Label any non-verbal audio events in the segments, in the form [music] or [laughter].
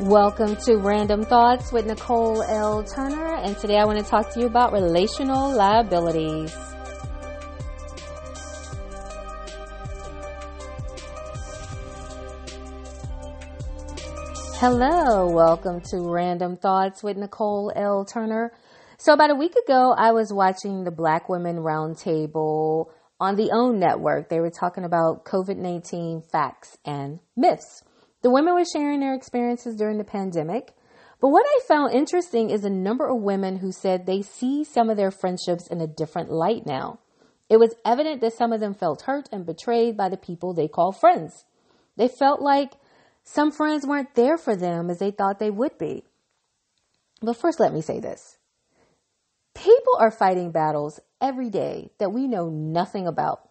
Welcome to Random Thoughts with Nicole L. Turner, and today I want to talk to you about relational liabilities. Hello, welcome to Random Thoughts with Nicole L. Turner. So, about a week ago, I was watching the Black Women Roundtable on the OWN network. They were talking about COVID 19 facts and myths. The women were sharing their experiences during the pandemic. But what I found interesting is the number of women who said they see some of their friendships in a different light now. It was evident that some of them felt hurt and betrayed by the people they call friends. They felt like some friends weren't there for them as they thought they would be. But first, let me say this. People are fighting battles every day that we know nothing about.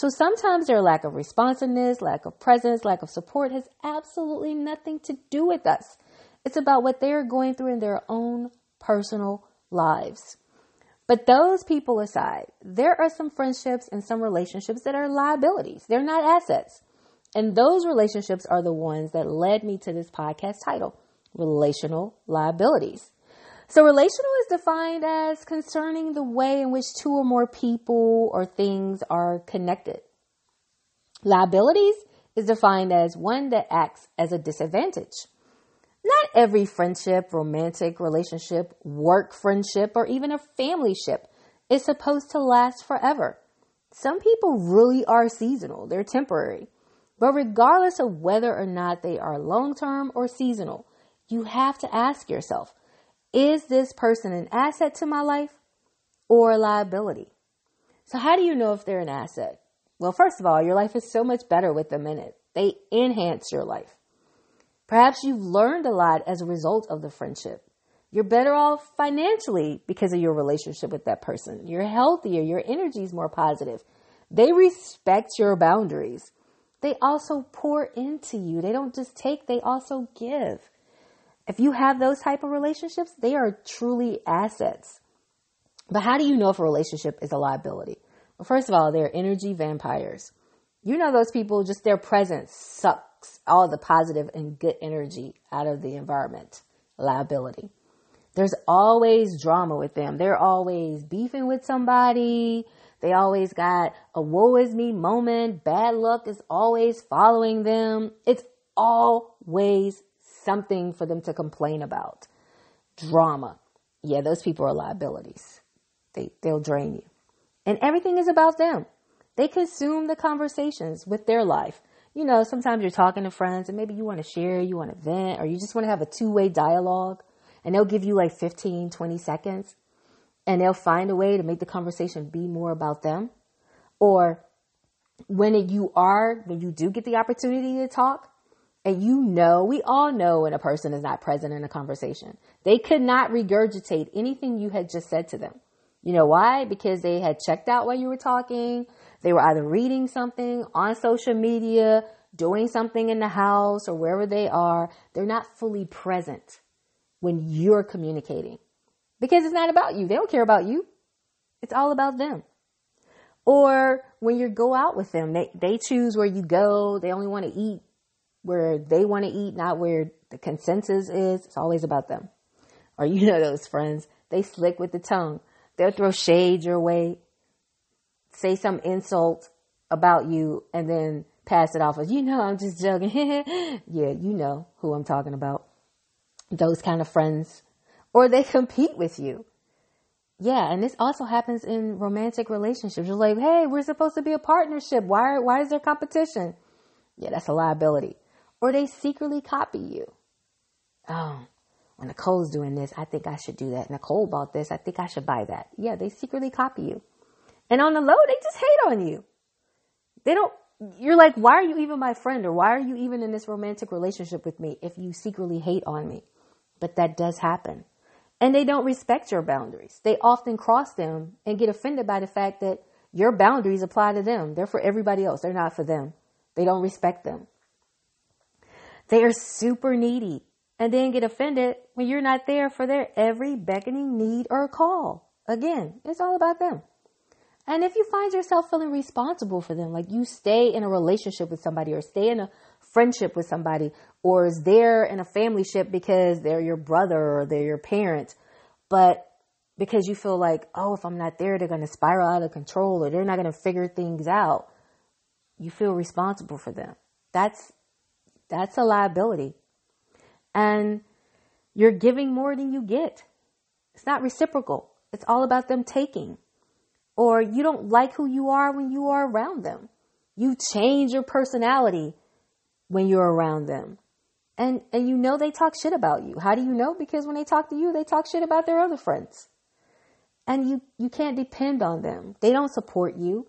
So sometimes their lack of responsiveness, lack of presence, lack of support has absolutely nothing to do with us. It's about what they're going through in their own personal lives. But those people aside, there are some friendships and some relationships that are liabilities. They're not assets. And those relationships are the ones that led me to this podcast title, Relational Liabilities. So relational is defined as concerning the way in which two or more people or things are connected. Liabilities is defined as one that acts as a disadvantage. Not every friendship, romantic relationship, work friendship, or even a family ship is supposed to last forever. Some people really are seasonal. They're temporary. But regardless of whether or not they are long term or seasonal, you have to ask yourself, is this person an asset to my life or a liability? So, how do you know if they're an asset? Well, first of all, your life is so much better with them in it. They enhance your life. Perhaps you've learned a lot as a result of the friendship. You're better off financially because of your relationship with that person. You're healthier. Your energy is more positive. They respect your boundaries. They also pour into you. They don't just take, they also give. If you have those type of relationships, they are truly assets. But how do you know if a relationship is a liability? Well, first of all, they're energy vampires. You know those people, just their presence sucks all the positive and good energy out of the environment. Liability. There's always drama with them. They're always beefing with somebody. They always got a woe is me moment. Bad luck is always following them. It's always something for them to complain about. Drama. Yeah, those people are liabilities. They, they'll drain you. And everything is about them. They consume the conversations with their life. You know, sometimes you're talking to friends and maybe you want to share, you want to vent, or you just want to have a two way dialogue and they'll give you like 15, 20 seconds and they'll find a way to make the conversation be more about them. Or when you are, when you do get the opportunity to talk, and you know, we all know when a person is not present in a conversation. They could not regurgitate anything you had just said to them. You know why? Because they had checked out while you were talking. They were either reading something on social media, doing something in the house or wherever they are. They're not fully present when you're communicating because it's not about you. They don't care about you. It's all about them. Or when you go out with them, they, they choose where you go. They only want to eat where they want to eat, not where the consensus is. It's always about them. Or you know those friends, they slick with the tongue. They'll throw shade your way, say some insult about you, and then pass it off as, you know, I'm just joking. [laughs] yeah, you know who I'm talking about. Those kind of friends. Or they compete with you. Yeah, and this also happens in romantic relationships. You're like, hey, we're supposed to be a partnership. Why, why is there competition? Yeah, that's a liability or they secretly copy you. Oh, when Nicole's doing this, I think I should do that. Nicole bought this, I think I should buy that. Yeah, they secretly copy you. And on the low, they just hate on you. They don't, you're like, why are you even my friend? Or why are you even in this romantic relationship with me if you secretly hate on me? But that does happen. And they don't respect your boundaries. They often cross them and get offended by the fact that your boundaries apply to them. They're for everybody else. They're not for them. They don't respect them. They are super needy and then get offended when you're not there for their every beckoning need or call. Again, it's all about them. And if you find yourself feeling responsible for them, like you stay in a relationship with somebody or stay in a friendship with somebody or is there in a family ship because they're your brother or they're your parent, but because you feel like, oh, if I'm not there, they're going to spiral out of control or they're not going to figure things out. You feel responsible for them. That's, that's a liability. And you're giving more than you get. It's not reciprocal. It's all about them taking. Or you don't like who you are when you are around them. You change your personality when you're around them. And, and you know they talk shit about you. How do you know? Because when they talk to you, they talk shit about their other friends. And you, you can't depend on them. They don't support you.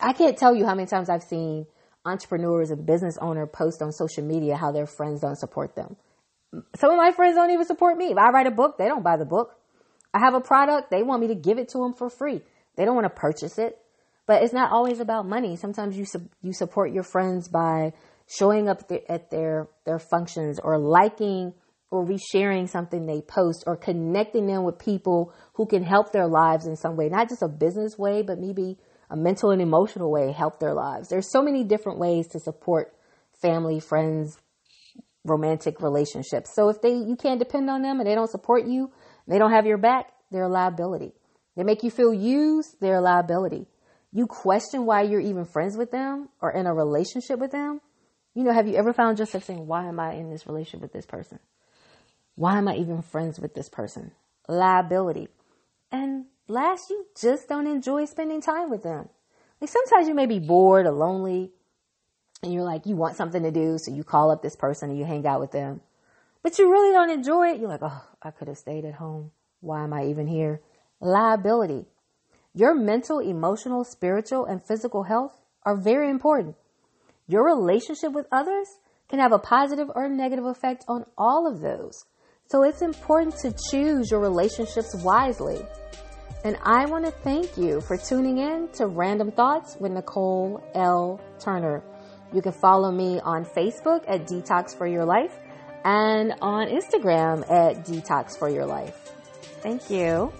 I can't tell you how many times I've seen entrepreneurs and business owner post on social media how their friends don't support them. Some of my friends don't even support me. If I write a book, they don't buy the book. I have a product, they want me to give it to them for free. They don't want to purchase it. But it's not always about money. Sometimes you su- you support your friends by showing up th- at their their functions or liking or resharing something they post or connecting them with people who can help their lives in some way, not just a business way, but maybe a mental and emotional way help their lives. There's so many different ways to support family, friends, romantic relationships. So if they you can't depend on them and they don't support you, they don't have your back, they're a liability. They make you feel used, they're a liability. You question why you're even friends with them or in a relationship with them. You know, have you ever found yourself saying, Why am I in this relationship with this person? Why am I even friends with this person? Liability. Last, you just don't enjoy spending time with them. Like sometimes you may be bored or lonely and you're like, you want something to do. So you call up this person and you hang out with them, but you really don't enjoy it. You're like, oh, I could have stayed at home. Why am I even here? Liability. Your mental, emotional, spiritual, and physical health are very important. Your relationship with others can have a positive or negative effect on all of those. So it's important to choose your relationships wisely. And I want to thank you for tuning in to Random Thoughts with Nicole L. Turner. You can follow me on Facebook at Detox for Your Life and on Instagram at Detox for Your Life. Thank you.